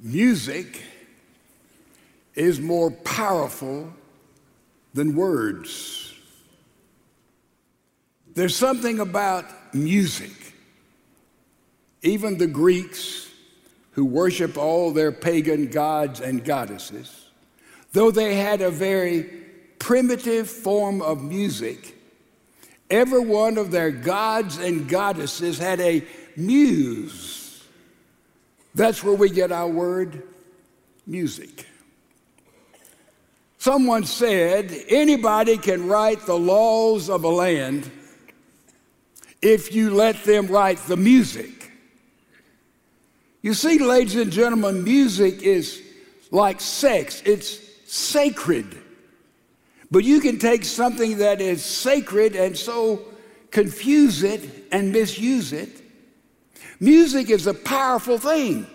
Music is more powerful than words. There's something about music. Even the Greeks, who worship all their pagan gods and goddesses, though they had a very primitive form of music, every one of their gods and goddesses had a muse. That's where we get our word music. Someone said anybody can write the laws of a land if you let them write the music. You see, ladies and gentlemen, music is like sex, it's sacred. But you can take something that is sacred and so confuse it and misuse it. Music is a powerful thing.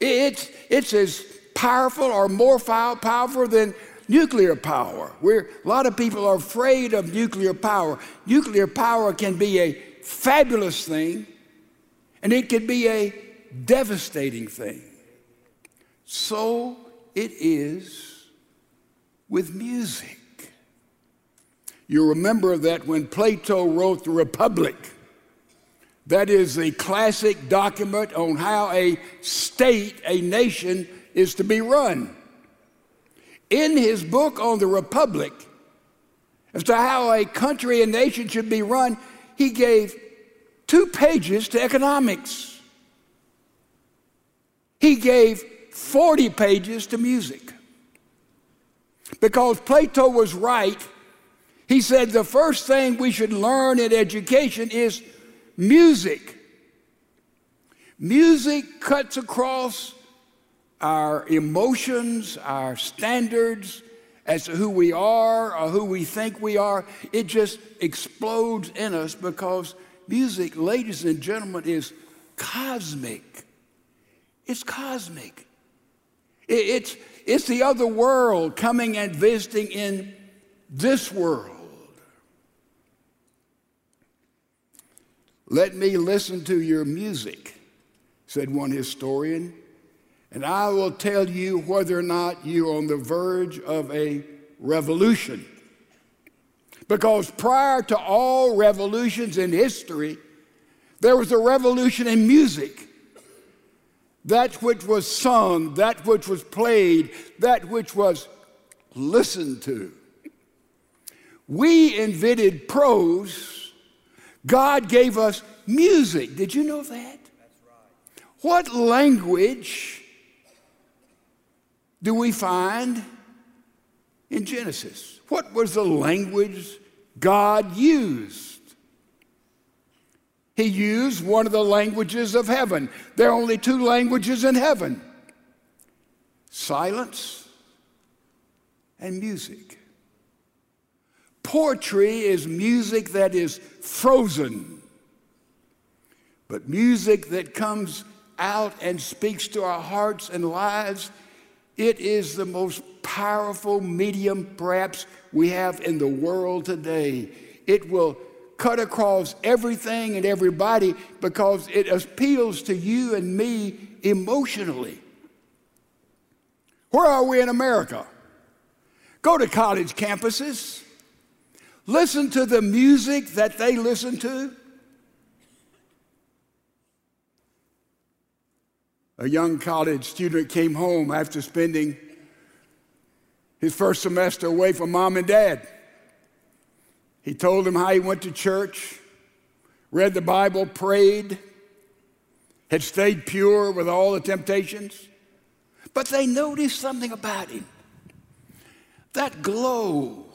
It's, it's as powerful or more powerful than nuclear power. We're, a lot of people are afraid of nuclear power. Nuclear power can be a fabulous thing, and it can be a devastating thing. So it is with music. You remember that when Plato wrote the Republic, that is a classic document on how a state, a nation, is to be run. In his book on the Republic, as to how a country and nation should be run, he gave two pages to economics. He gave 40 pages to music. Because Plato was right, he said the first thing we should learn in education is music. Music cuts across our emotions, our standards as to who we are or who we think we are, it just explodes in us because music, ladies and gentlemen, is cosmic. It's cosmic. It's, it's the other world coming and visiting in this world. Let me listen to your music, said one historian and I will tell you whether or not you're on the verge of a revolution. Because prior to all revolutions in history, there was a revolution in music. That which was sung, that which was played, that which was listened to. We invented prose, God gave us music. Did you know that? What language do we find in Genesis? What was the language God used? He used one of the languages of heaven. There are only two languages in heaven silence and music. Poetry is music that is frozen, but music that comes out and speaks to our hearts and lives it is the most powerful medium, perhaps, we have in the world today. It will cut across everything and everybody because it appeals to you and me emotionally. Where are we in America? Go to college campuses. Listen to the music that they listen to. a young college student came home after spending his first semester away from mom and dad. He told them how he went to church, read the Bible, prayed, had stayed pure with all the temptations. But they noticed something about him. That glow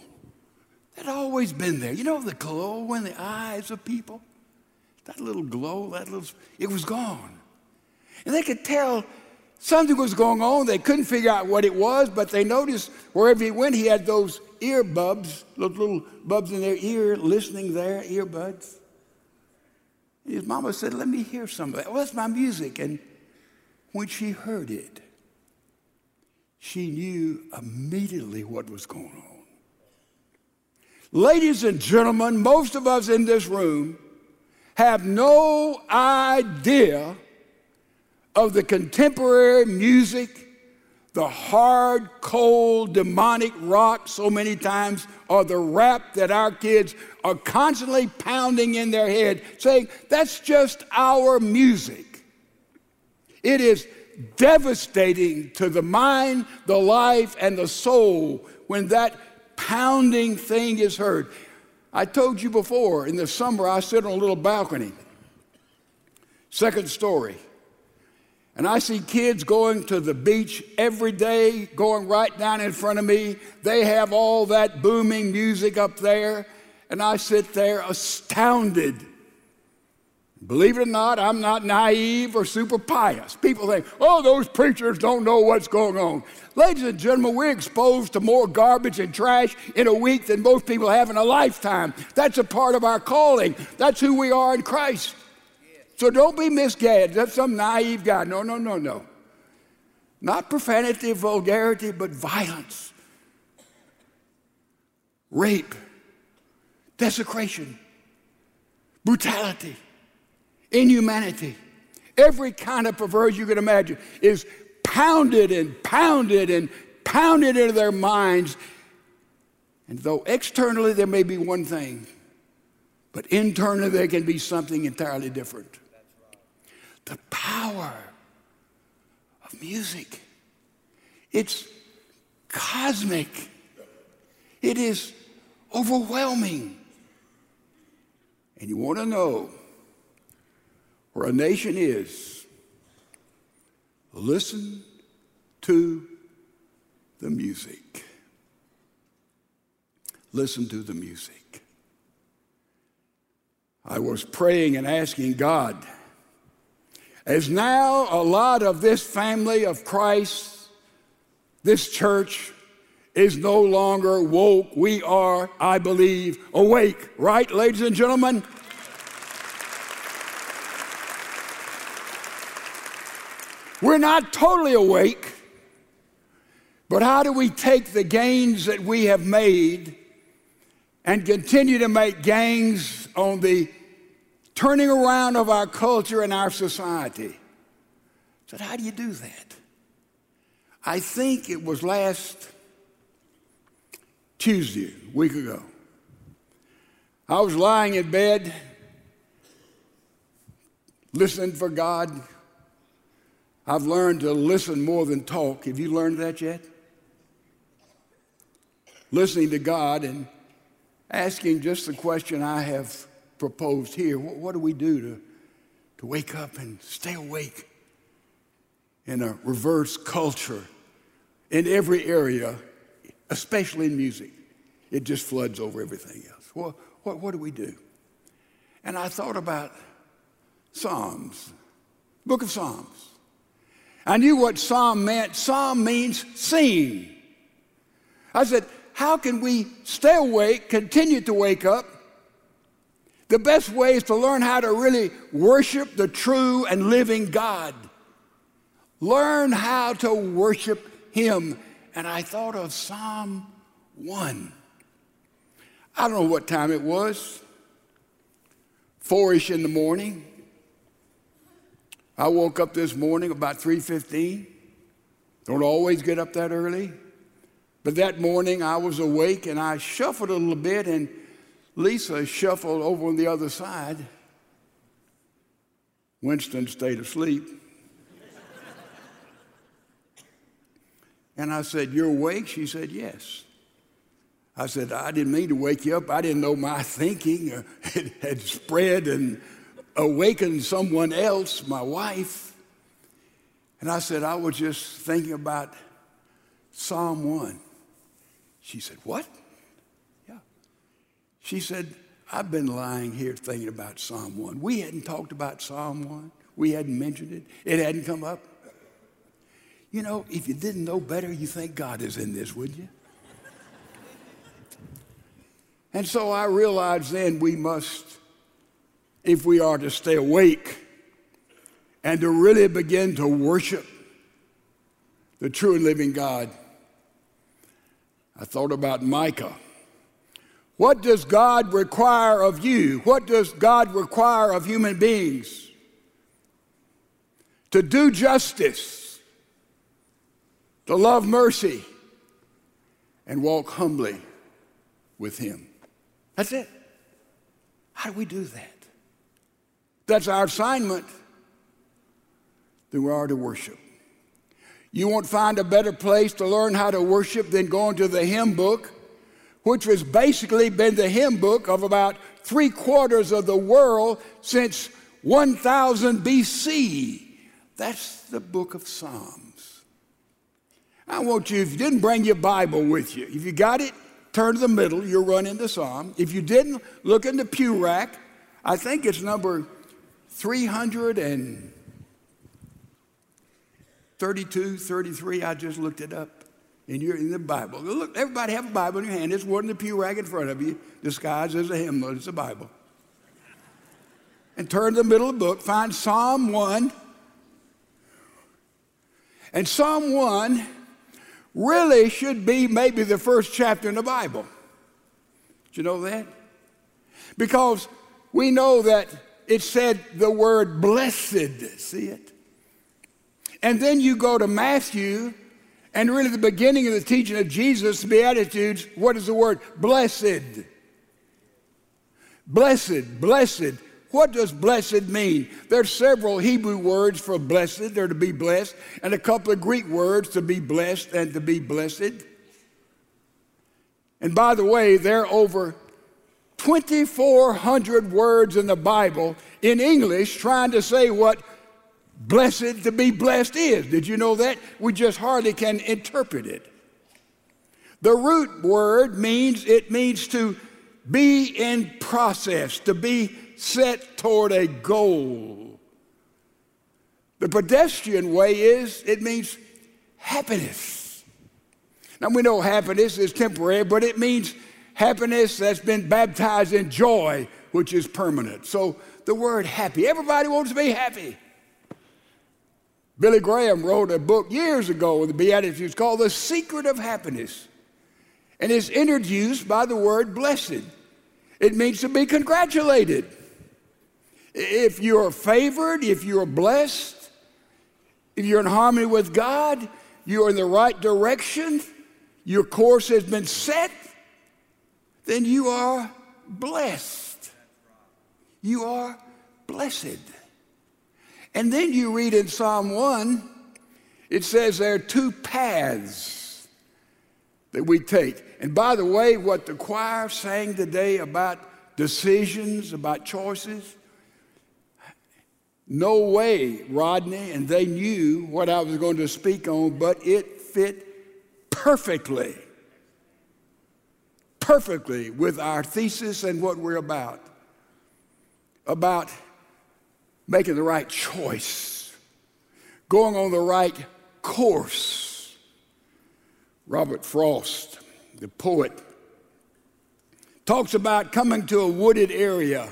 that always been there. You know the glow in the eyes of people? That little glow, that little, it was gone. And they could tell something was going on. They couldn't figure out what it was, but they noticed wherever he went, he had those earbuds, those little bubs in their ear, listening there, earbuds. His mama said, Let me hear some of that. Well, that's my music. And when she heard it, she knew immediately what was going on. Ladies and gentlemen, most of us in this room have no idea of the contemporary music, the hard, cold, demonic rock so many times, or the rap that our kids are constantly pounding in their head, saying, that's just our music. It is devastating to the mind, the life, and the soul when that pounding thing is heard. I told you before, in the summer, I sit on a little balcony, second story. And I see kids going to the beach every day, going right down in front of me. They have all that booming music up there, and I sit there astounded. Believe it or not, I'm not naive or super pious. People think, oh, those preachers don't know what's going on. Ladies and gentlemen, we're exposed to more garbage and trash in a week than most people have in a lifetime. That's a part of our calling. That's who we are in Christ. So don't be misguided. That's some naive guy. No, no, no, no. Not profanity, vulgarity, but violence, rape, desecration, brutality, inhumanity. Every kind of perversion you can imagine is pounded and pounded and pounded into their minds. And though externally there may be one thing, but internally there can be something entirely different the power of music. It's cosmic, it is overwhelming. And you want to know where a nation is, listen to the music. Listen to the music. I was praying and asking God as now a lot of this family of Christ, this church, is no longer woke. We are, I believe, awake. Right, ladies and gentlemen? We're not totally awake, but how do we take the gains that we have made and continue to make gains on the turning around of our culture and our society. I said, How do you do that? I think it was last Tuesday, a week ago. I was lying in bed, listening for God. I've learned to listen more than talk. Have you learned that yet? Listening to God and asking just the question I have proposed here. What, what do we do to, to wake up and stay awake in a reverse culture in every area, especially in music? It just floods over everything else. Well, what, what do we do? And I thought about Psalms, book of Psalms. I knew what Psalm meant. Psalm means sing. I said, how can we stay awake, continue to wake up, the best way is to learn how to really worship the true and living God. Learn how to worship Him. And I thought of Psalm 1. I don't know what time it was, four-ish in the morning. I woke up this morning about 3:15. Don't always get up that early. But that morning I was awake and I shuffled a little bit and Lisa shuffled over on the other side. Winston stayed asleep. and I said, You're awake? She said, Yes. I said, I didn't mean to wake you up. I didn't know my thinking had spread and awakened someone else, my wife. And I said, I was just thinking about Psalm 1. She said, What? Yeah. She said, I've been lying here thinking about Psalm 1. We hadn't talked about Psalm 1. We hadn't mentioned it. It hadn't come up. You know, if you didn't know better, you think God is in this, wouldn't you? and so I realized then we must, if we are to stay awake and to really begin to worship the true and living God, I thought about Micah. What does God require of you? What does God require of human beings? to do justice, to love mercy, and walk humbly with Him. That's it. How do we do that? That's our assignment. Then we are to worship. You won't find a better place to learn how to worship than going to the hymn book, which has basically been the hymn book of about three quarters of the world since 1000 BC. That's the book of Psalms. I want you, if you didn't bring your Bible with you, if you got it, turn to the middle, you'll run into Psalm. If you didn't, look in the pew rack. I think it's number 300 and 32, 33, I just looked it up. And you're in the Bible. Look, everybody have a Bible in your hand. It's one in the pew rack in front of you, disguised as a hymnal. It's a Bible. And turn to the middle of the book, find Psalm 1. And Psalm 1 really should be maybe the first chapter in the Bible. Do you know that? Because we know that it said the word blessed. See it? And then you go to Matthew, and really the beginning of the teaching of Jesus, Beatitudes, what is the word? Blessed. Blessed, blessed. What does blessed mean? There's several Hebrew words for blessed, they're to be blessed, and a couple of Greek words to be blessed and to be blessed. And by the way, there are over 2,400 words in the Bible in English trying to say what blessed to be blessed is. Did you know that? We just hardly can interpret it. The root word means it means to be in process, to be set toward a goal. The pedestrian way is it means happiness. Now we know happiness is temporary, but it means happiness that's been baptized in joy, which is permanent. So the word happy, everybody wants to be happy. Billy Graham wrote a book years ago with the Beatitudes called The Secret of Happiness. And it's introduced by the word blessed. It means to be congratulated. If you're favored, if you're blessed, if you're in harmony with God, you're in the right direction, your course has been set, then you are blessed. You are blessed. And then you read in Psalm 1, it says there are two paths that we take. And by the way, what the choir sang today about decisions, about choices, no way, Rodney, and they knew what I was going to speak on, but it fit perfectly, perfectly with our thesis and what we're about. About making the right choice, going on the right course. Robert Frost, the poet, talks about coming to a wooded area.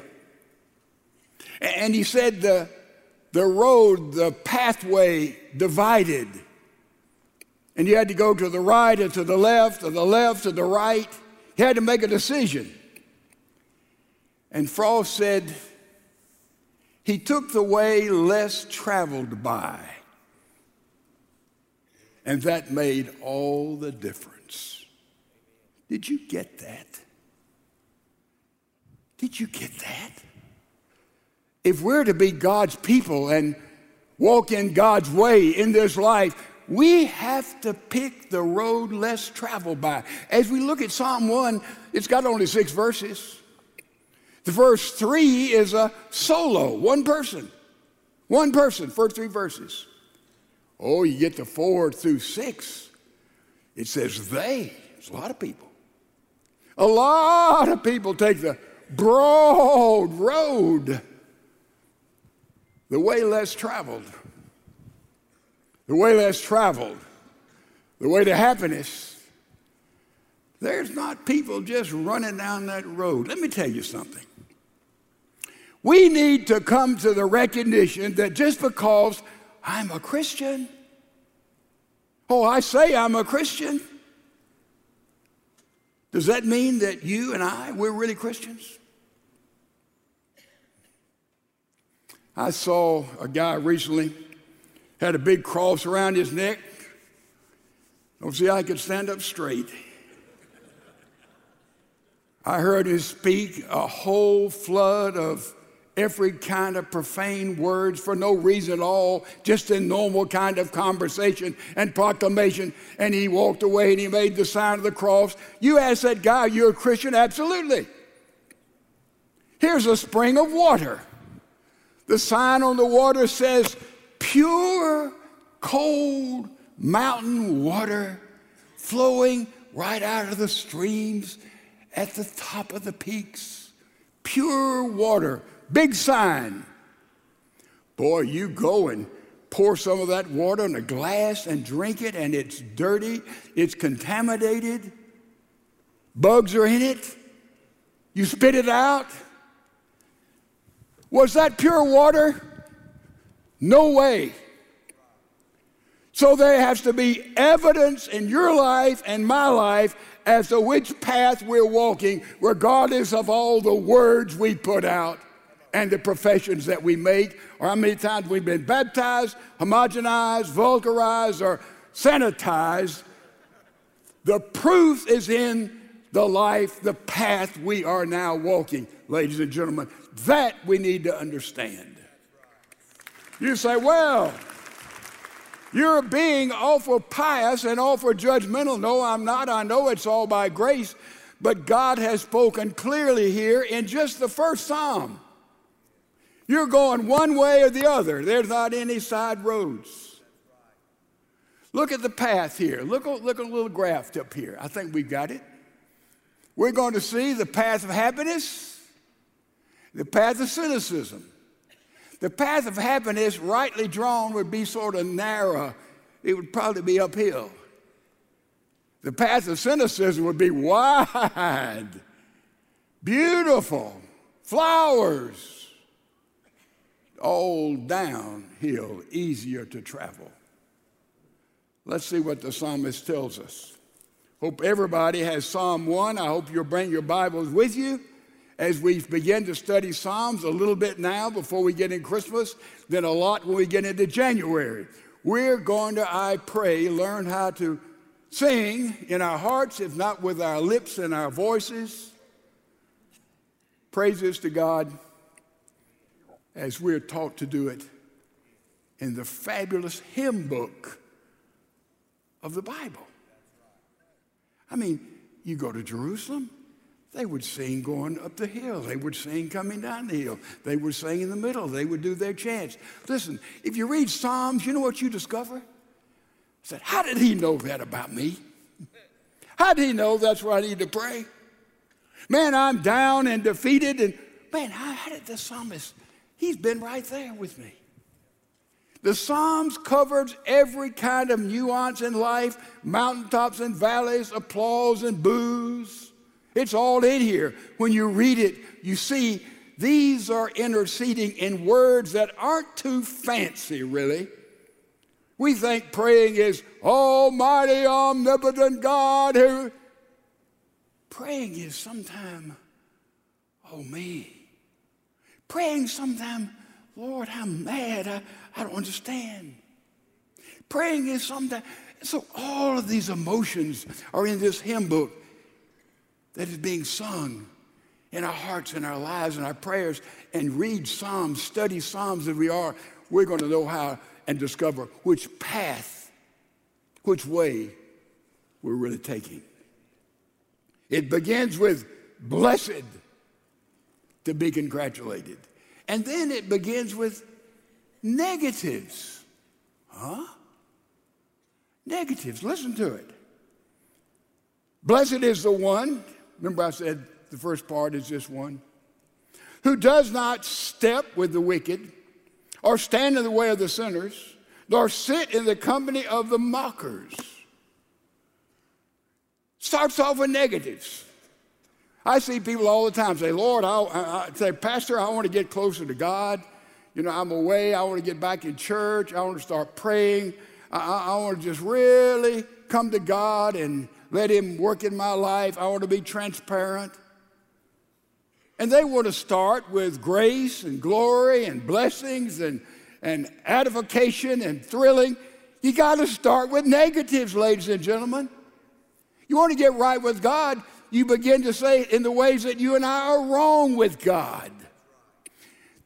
And he said the, the road, the pathway divided. And you had to go to the right or to the left, or the left or the right. He had to make a decision. And Frost said, he took the way less traveled by. And that made all the difference. Did you get that? Did you get that? If we're to be God's people and walk in God's way in this life, we have to pick the road less traveled by. As we look at Psalm 1, it's got only six verses. The verse three is a solo, one person. One person, first three verses. Oh, you get to four through six, it says they. It's a lot of people. A lot of people take the broad road, the way less traveled. The way less traveled, the way to happiness. There's not people just running down that road. Let me tell you something. We need to come to the recognition that just because I'm a Christian, oh, I say I'm a Christian, does that mean that you and I, we're really Christians? I saw a guy recently had a big cross around his neck. Don't see I could stand up straight. I heard him speak a whole flood of every kind of profane words for no reason at all, just in normal kind of conversation and proclamation. And he walked away and he made the sign of the cross. You ask that guy, you're a Christian? Absolutely. Here's a spring of water. The sign on the water says, pure, cold mountain water flowing right out of the streams at the top of the peaks. Pure water, big sign. Boy, you go and pour some of that water in a glass and drink it, and it's dirty, it's contaminated, bugs are in it. You spit it out. Was that pure water? No way. So there has to be evidence in your life and my life as to which path we're walking, regardless of all the words we put out and the professions that we make, or how many times we've been baptized, homogenized, vulgarized, or sanitized. The proof is in the life, the path we are now walking, ladies and gentlemen. That we need to understand. You say, well, you're being awful pious and awful judgmental. No, I'm not. I know it's all by grace. But God has spoken clearly here in just the first psalm. You're going one way or the other. There's not any side roads. Look at the path here. Look, look at a little graph up here. I think we've got it. We're going to see the path of happiness, the path of cynicism, the path of happiness, rightly drawn, would be sort of narrow. It would probably be uphill. The path of cynicism would be wide, beautiful, flowers, all downhill, easier to travel. Let's see what the psalmist tells us. Hope everybody has Psalm 1. I hope you'll bring your Bibles with you as we begin to study Psalms a little bit now before we get in Christmas, then a lot when we get into January. We're going to, I pray, learn how to sing in our hearts, if not with our lips and our voices. Praises to God as we're taught to do it in the fabulous hymn book of the Bible. I mean, you go to Jerusalem, they would sing going up the hill. They would sing coming down the hill. They would sing in the middle. They would do their chants. Listen, if you read Psalms, you know what you discover? I said, How did he know that about me? How did he know that's where I need to pray? Man, I'm down and defeated. And man, how, did the psalmist? He's been right there with me. The Psalms covers every kind of nuance in life mountaintops and valleys, applause and boos. It's all in here. When you read it, you see these are interceding in words that aren't too fancy, really. We think praying is Almighty, omnipotent God who. Praying is sometimes, oh me. Praying sometimes, Lord, I'm mad. I, I don't understand. Praying is sometimes, so all of these emotions are in this hymn book that is being sung in our hearts and our lives and our prayers and read Psalms, study Psalms as we are, we're going to know how and discover which path, which way we're really taking. It begins with blessed to be congratulated. And then it begins with negatives. Huh? Negatives. Listen to it. Blessed is the one Remember, I said the first part is this one who does not step with the wicked, or stand in the way of the sinners, nor sit in the company of the mockers. Starts off with negatives. I see people all the time say, Lord, I, I, say, Pastor, I want to get closer to God. You know, I'm away. I want to get back in church. I want to start praying. I, I want to just really come to God and let Him work in my life. I want to be transparent. And they want to start with grace and glory and blessings and, and edification and thrilling, you got to start with negatives, ladies and gentlemen. You want to get right with God, you begin to say it in the ways that you and I are wrong with God.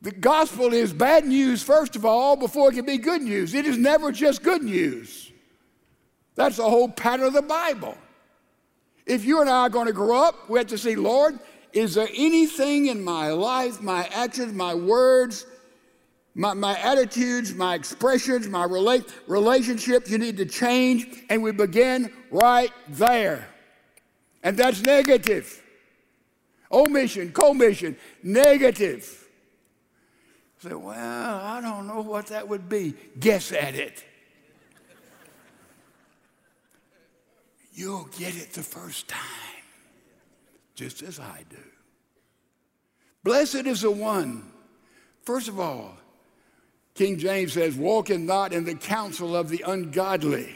The gospel is bad news, first of all, before it can be good news. It is never just good news. That's the whole pattern of the Bible. If you and I are going to grow up, we have to say, Lord, is there anything in my life, my actions, my words, my, my attitudes, my expressions, my rela- relationships you need to change? And we begin right there. And that's negative. Omission, commission, negative. Say, well, I don't know what that would be. Guess at it. You'll get it the first time, just as I do. Blessed is the one, first of all, King James says, walking not in the counsel of the ungodly.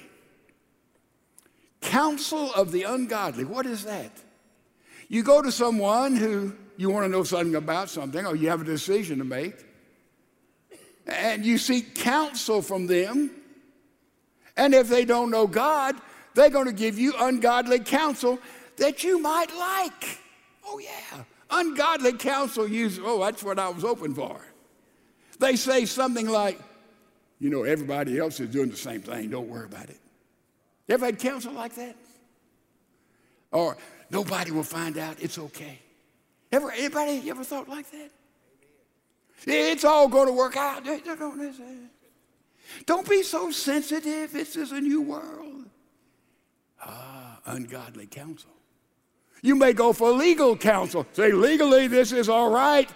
Counsel of the ungodly. What is that? You go to someone who you want to know something about something, or you have a decision to make, and you seek counsel from them. And if they don't know God, they're going to give you ungodly counsel that you might like. Oh, yeah. Ungodly counsel, you, oh, that's what I was hoping for. They say something like, you know, everybody else is doing the same thing, don't worry about it. You ever had counsel like that? Or nobody will find out, it's okay. Ever, anybody you ever thought like that? It's all going to work out. Don't be so sensitive. This is a new world ah, ungodly counsel. You may go for legal counsel. Say, legally, this is all right,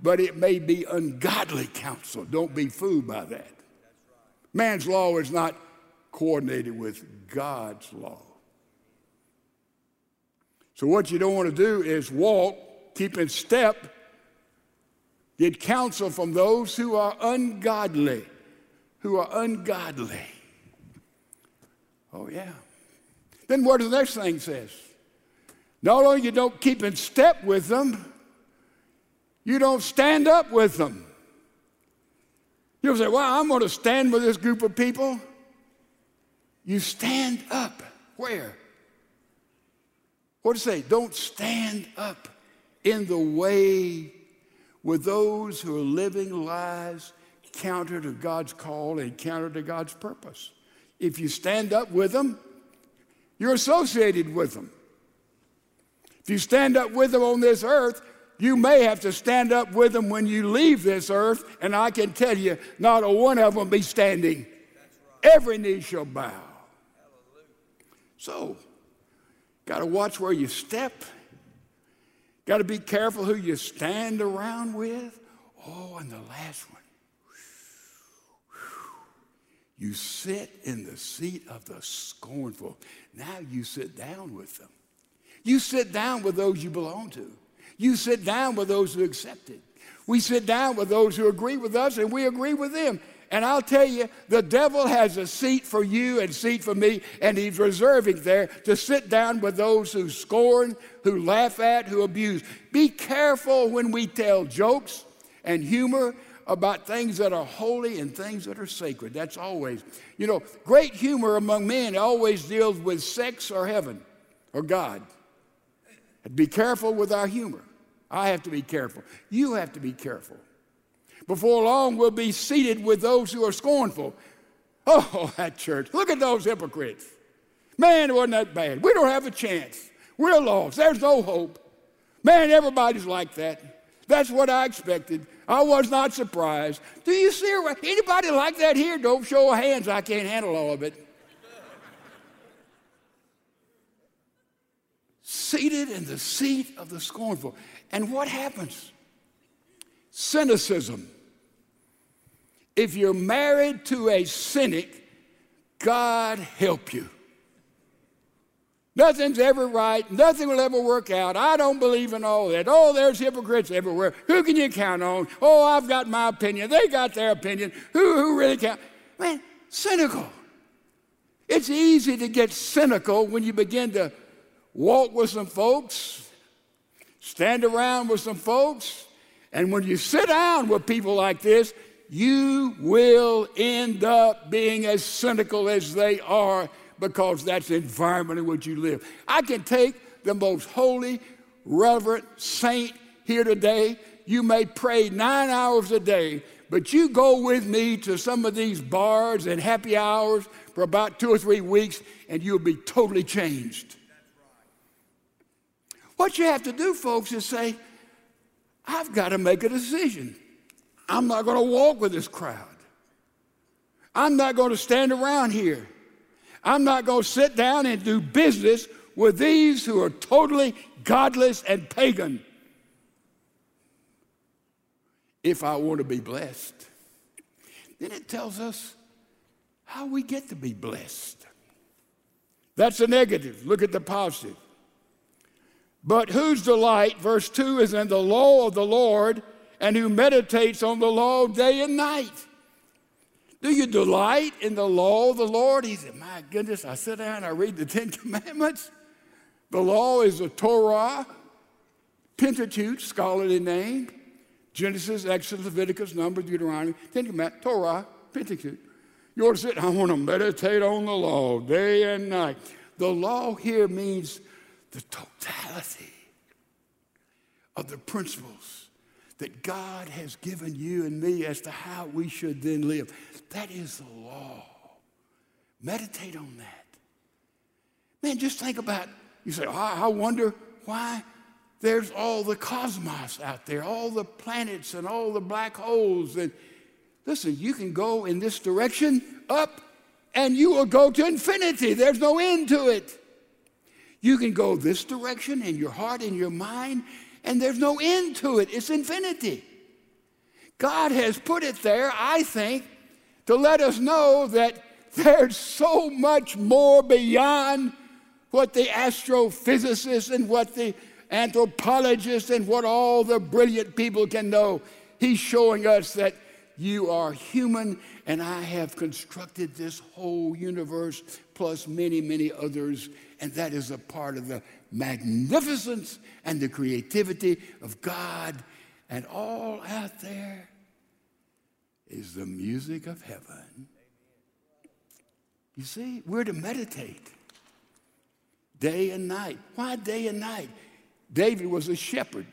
but it may be ungodly counsel. Don't be fooled by that. Man's law is not coordinated with God's law. So, what you don't want to do is walk, keep in step, get counsel from those who are ungodly. Who are ungodly. Oh, yeah. Then what does the next thing says? Not only you don't keep in step with them, you don't stand up with them. You'll say, well, I'm going to stand with this group of people. You stand up. Where? What does it say? Don't stand up in the way with those who are living lives counter to God's call and counter to God's purpose. If you stand up with them, you're associated with them. If you stand up with them on this earth, you may have to stand up with them when you leave this earth, and I can tell you, not a one of them be standing. Right. Every knee shall bow. Hallelujah. So, got to watch where you step. Got to be careful who you stand around with. Oh, and the last one. You sit in the seat of the scornful. Now you sit down with them. You sit down with those you belong to. You sit down with those who accept it. We sit down with those who agree with us and we agree with them. And I'll tell you, the devil has a seat for you and seat for me, and he's reserving there to sit down with those who scorn, who laugh at, who abuse. Be careful when we tell jokes and humor about things that are holy and things that are sacred. That's always. You know, great humor among men always deals with sex or heaven or God. Be careful with our humor. I have to be careful. You have to be careful. Before long, we'll be seated with those who are scornful. Oh, that church. Look at those hypocrites. Man, it wasn't that bad. We don't have a chance. We're lost. There's no hope. Man, everybody's like that. That's what I expected. I was not surprised. Do you see anybody like that here? Don't show hands. I can't handle all of it. Seated in the seat of the scornful. And what happens? Cynicism. If you're married to a cynic, God help you. Nothing's ever right. Nothing will ever work out. I don't believe in all that. Oh, there's hypocrites everywhere. Who can you count on? Oh, I've got my opinion. They got their opinion. Who, who really count? Man, cynical. It's easy to get cynical when you begin to walk with some folks, stand around with some folks, and when you sit down with people like this, you will end up being as cynical as they are because that's the environment in which you live. I can take the most holy, reverent saint here today. You may pray nine hours a day, but you go with me to some of these bars and happy hours for about two or three weeks, and you'll be totally changed. What you have to do, folks, is say, I've got to make a decision. I'm not going to walk with this crowd. I'm not going to stand around here. I'm not going to sit down and do business with these who are totally godless and pagan if I want to be blessed. Then it tells us how we get to be blessed. That's the negative. Look at the positive. But whose delight, verse 2, is in the law of the Lord and who meditates on the law day and night. Do you delight in the law of the Lord? He said, My goodness, I sit down, and I read the Ten Commandments. The law is the Torah, Pentateuch, scholarly name, Genesis, Exodus, Leviticus, Numbers, Deuteronomy, Ten Commandments, Torah, Pentateuch. You ought to sit, I want to meditate on the law day and night. The law here means the totality of the principles that God has given you and me as to how we should then live. That is the law. Meditate on that. Man, just think about, you say, oh, I wonder why there's all the cosmos out there, all the planets and all the black holes. And listen, you can go in this direction up and you will go to infinity. There's no end to it. You can go this direction in your heart in your mind and there's no end to it. It's infinity. God has put it there, I think, to let us know that there's so much more beyond what the astrophysicists and what the anthropologists and what all the brilliant people can know. He's showing us that you are human, and I have constructed this whole universe plus many, many others, and that is a part of the magnificence and the creativity of God. And all out there is the music of heaven. You see, we're to meditate day and night. Why day and night? David was a shepherd.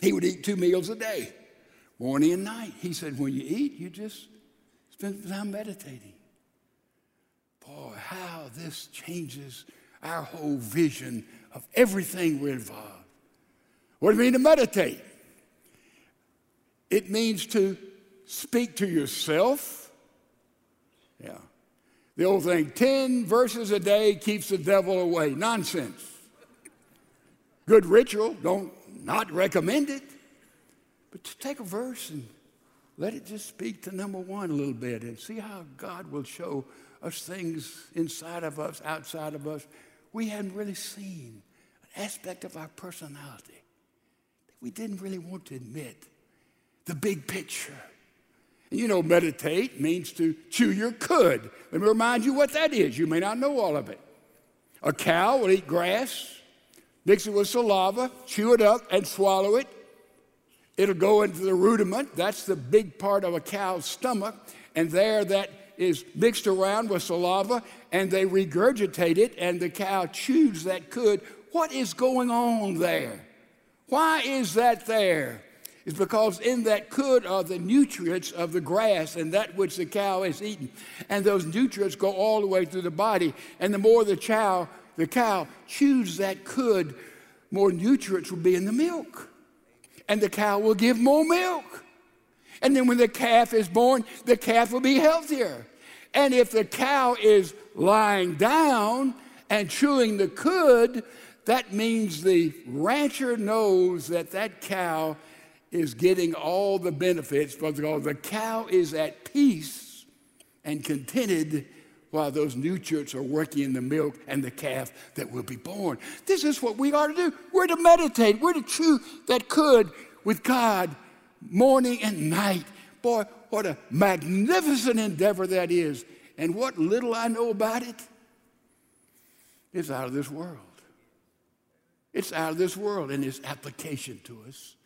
He would eat two meals a day, morning and night. He said, when you eat, you just time meditating. Boy, how this changes our whole vision of everything we're involved. What does it mean to meditate? It means to speak to yourself. Yeah. The old thing 10 verses a day keeps the devil away. Nonsense. Good ritual, don't not recommend it. But to take a verse and let it just speak to number one a little bit and see how God will show us things inside of us, outside of us, we hadn't really seen an aspect of our personality that we didn't really want to admit. The big picture. And you know, meditate means to chew your cud. Let me remind you what that is. You may not know all of it. A cow will eat grass, mix it with saliva, chew it up, and swallow it. It'll go into the rumen. That's the big part of a cow's stomach. And there, that is mixed around with saliva and they regurgitate it and the cow chews that cud. What is going on there? Why is that there? It's because in that cud are the nutrients of the grass and that which the cow has eaten. And those nutrients go all the way through the body. And the more the cow, the cow chews that cud, more nutrients will be in the milk. And the cow will give more milk. And then when the calf is born, the calf will be healthier. And if the cow is lying down and chewing the cud, that means the rancher knows that that cow is getting all the benefits because the cow is at peace and contented while those new nutrients are working in the milk and the calf that will be born. This is what we are to do. We're to meditate. We're to chew that cud with God morning and night. Boy, what a magnificent endeavor that is. And what little I know about it is out of this world. It's out of this world in its application to us.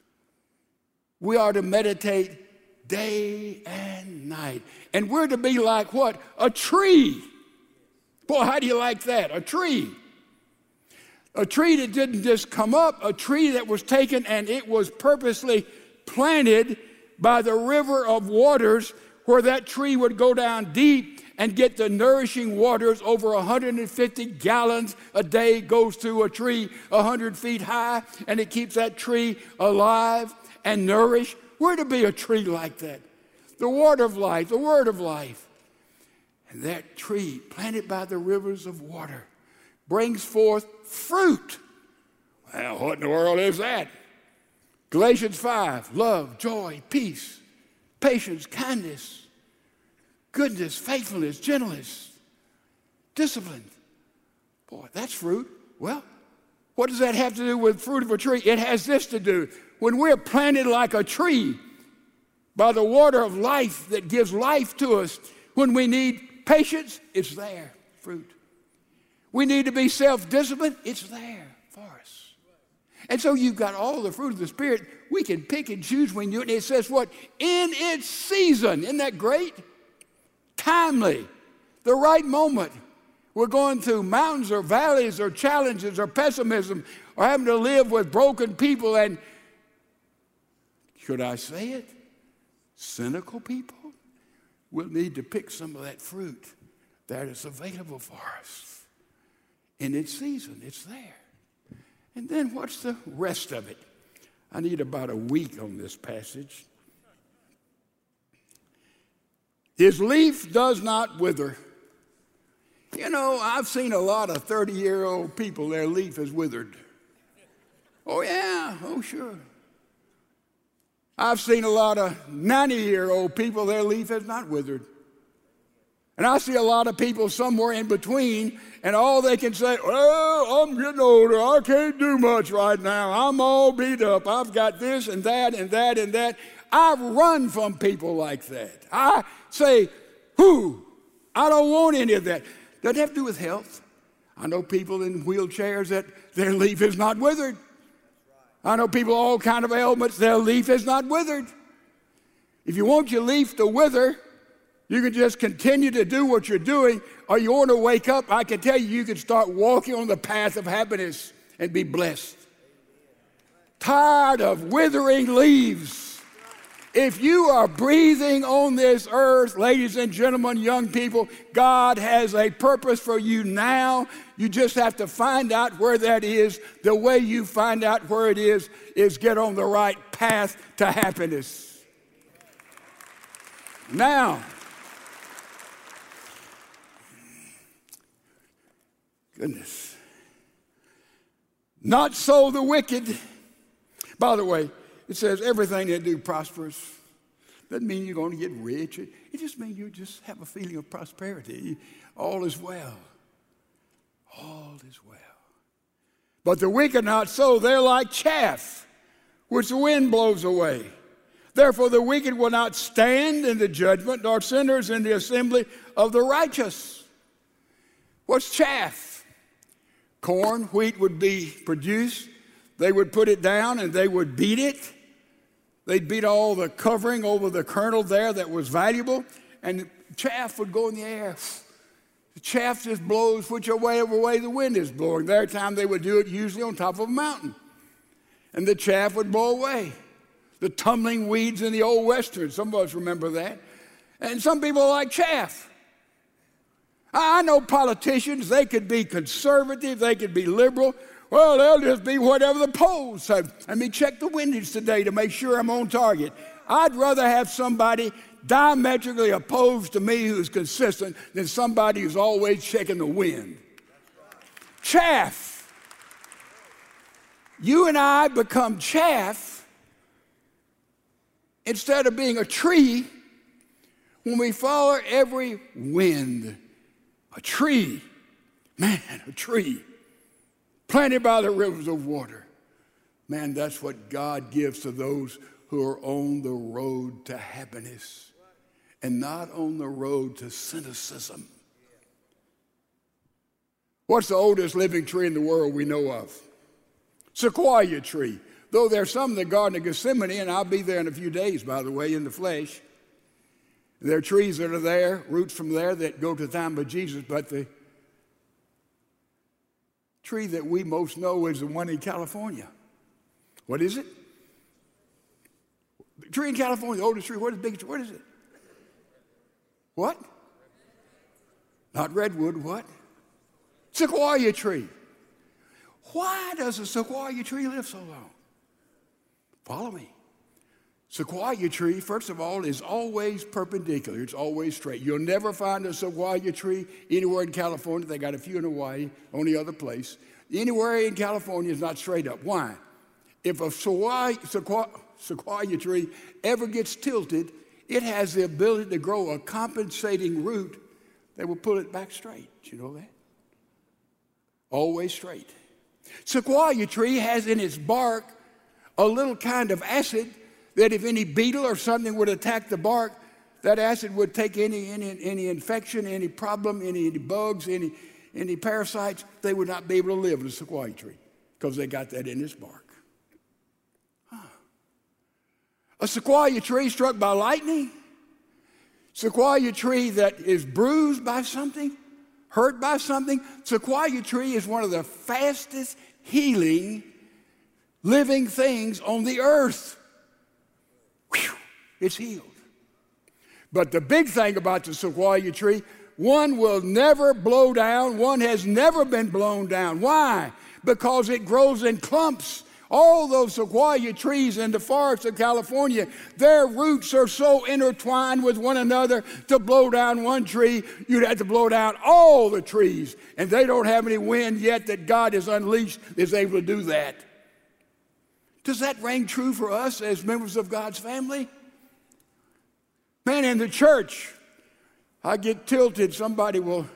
We are to meditate day and night. And we're to be like what? A tree. Boy, how do you like that? A tree. A tree that didn't just come up, a tree that was taken and it was purposely planted by the river of waters where that tree would go down deep and get the nourishing waters over 150 gallons a day goes through a tree 100 feet high and it keeps that tree alive and nourished we're to be a tree like that the water of life the word of life and that tree planted by the rivers of water brings forth fruit well what in the world is that galatians 5 love joy peace patience kindness goodness, faithfulness, gentleness, discipline. Boy, that's fruit. Well, what does that have to do with fruit of a tree? It has this to do. When we're planted like a tree by the water of life that gives life to us, when we need patience, it's there, fruit. We need to be self disciplined, it's there for us. And so you've got all the fruit of the Spirit. We can pick and choose when you, and it says what? In its season. Isn't that great? timely, the right moment. We're going through mountains or valleys or challenges or pessimism or having to live with broken people and, should I say it, cynical people. We'll need to pick some of that fruit that is available for us in its season. It's there. And then what's the rest of it? I need about a week on this passage. His leaf does not wither. You know, I've seen a lot of 30 year old people, their leaf has withered. Oh, yeah, oh, sure. I've seen a lot of 90 year old people, their leaf has not withered. And I see a lot of people somewhere in between, and all they can say, Well, I'm getting older. I can't do much right now. I'm all beat up. I've got this and that and that and that. I run from people like that. I say, who? I don't want any of that. Doesn't have to do with health. I know people in wheelchairs that their leaf is not withered. I know people all kind of ailments, their leaf is not withered. If you want your leaf to wither, you can just continue to do what you're doing, or you want to wake up. I can tell you, you can start walking on the path of happiness and be blessed. Tired of withering leaves. If you are breathing on this earth, ladies and gentlemen, young people, God has a purpose for you now. You just have to find out where that is. The way you find out where it is is get on the right path to happiness. Now, goodness. Not so the wicked. By the way, it says everything they do prospers. Doesn't mean you're going to get rich. It, just means you just have a feeling of prosperity. All is well. All is well. But the wicked not so. They're like chaff, which the wind blows away. Therefore, the wicked will not stand in the judgment, nor sinners in the assembly of the righteous. What's chaff? Corn, wheat would be produced. They would put it down and they would beat it They'd beat all the covering over the kernel there that was valuable, and chaff would go in the air. The chaff just blows whichever way the wind is blowing. Their time they would do it usually on top of a mountain. And the chaff would blow away. The tumbling weeds in the old western, some of us remember that. And some people like chaff. I know politicians, they could be conservative, they could be liberal, well, they'll just be whatever the polls say. Let me check the windage today to make sure I'm on target. I'd rather have somebody diametrically opposed to me who's consistent than somebody who's always checking the wind. Chaff. You and I become chaff instead of being a tree when we follow every wind. A tree, man, a tree planted by the rivers of water. Man, that's what God gives to those who are on the road to happiness and not on the road to cynicism. What's the oldest living tree in the world we know of? Sequoia tree. Though there's some in the Garden of Gethsemane, and I'll be there in a few days, by the way, in the flesh. There are trees that are there, roots from there that go to the time of Jesus, but the tree that we most know is the one in California. What is it? The tree in California, the oldest tree. What is the biggest tree? What is it? What? Not redwood, what? Sequoia tree. Why does a sequoia tree live so long? Follow me. Sequoia tree, first of all, is always perpendicular. It's always straight. You'll never find a sequoia tree anywhere in California. They got a few in Hawaii, only other place. Anywhere in California is not straight up. Why? If a sequoia, sequoia, sequoia tree ever gets tilted, it has the ability to grow a compensating root that will pull it back straight. You know that? Always straight. Sequoia tree has in its bark a little kind of acid that if any beetle or something would attack the bark, that acid would take any, any, any infection, any problem, any, any bugs, any, any parasites, they would not be able to live in a sequoia tree because they got that in its bark. Huh. A sequoia tree struck by lightning, sequoia tree that is bruised by something, hurt by something. Sequoia tree is one of the fastest healing living things on the earth. Whew, it's healed. But the big thing about the sequoia tree, one will never blow down, one has never been blown down. Why? Because it grows in clumps. All those sequoia trees in the forests of California, their roots are so intertwined with one another to blow down one tree, you'd have to blow down all the trees. And they don't have any wind yet that God has unleashed is able to do that. Does that ring true for us as members of God's family? Man, in the church, I get tilted, somebody will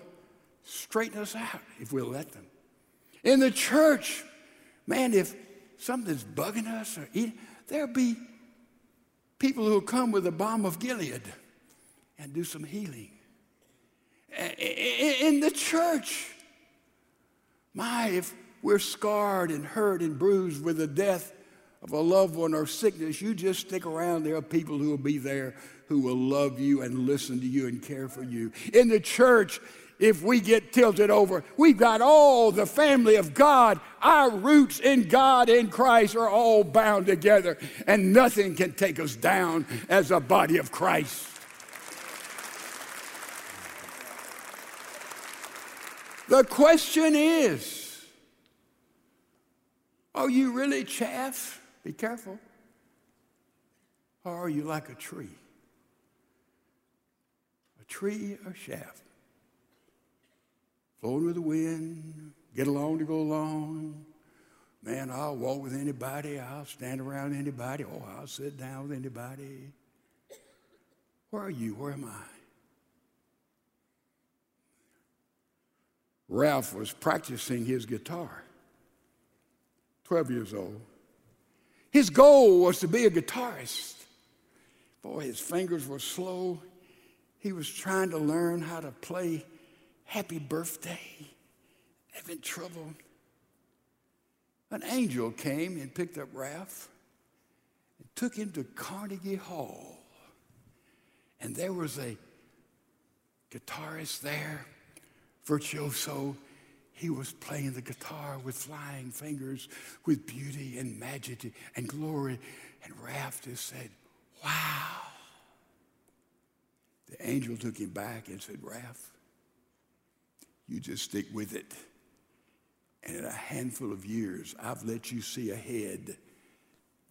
straighten us out if we'll let them. In the church, man, if something's bugging us or eating, there'll be people who'll come with a balm of Gilead and do some healing. In the church, my, if we're scarred and hurt and bruised with the death of a loved one or sickness, you just stick around. There are people who will be there who will love you and listen to you and care for you. In the church, if we get tilted over, we've got all the family of God. Our roots in God in Christ are all bound together, and nothing can take us down as a body of Christ. The question is are you really chaff? Be careful. Or are you like a tree? A tree or shaft. Flowing with the wind, get along to go along. Man, I'll walk with anybody. I'll stand around anybody. Oh, I'll sit down with anybody. Where are you? Where am I? Ralph was practicing his guitar, 12 years old. His goal was to be a guitarist. Boy, his fingers were slow. He was trying to learn how to play Happy Birthday, having trouble. An angel came and picked up Ralph and took him to Carnegie Hall. And there was a guitarist there, virtuoso he was playing the guitar with flying fingers, with beauty and majesty and glory. And Ralph just said, Wow. The angel took him back and said, Ralph, you just stick with it. And in a handful of years, I've let you see ahead.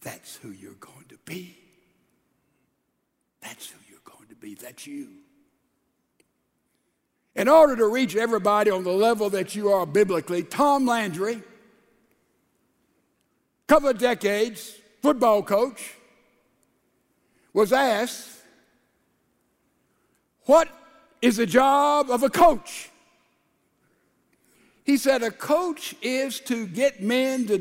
That's who you're going to be. That's who you're going to be. That's you. In order to reach everybody on the level that you are biblically, Tom Landry, couple of decades, football coach, was asked, What is the job of a coach? He said, A coach is to get men to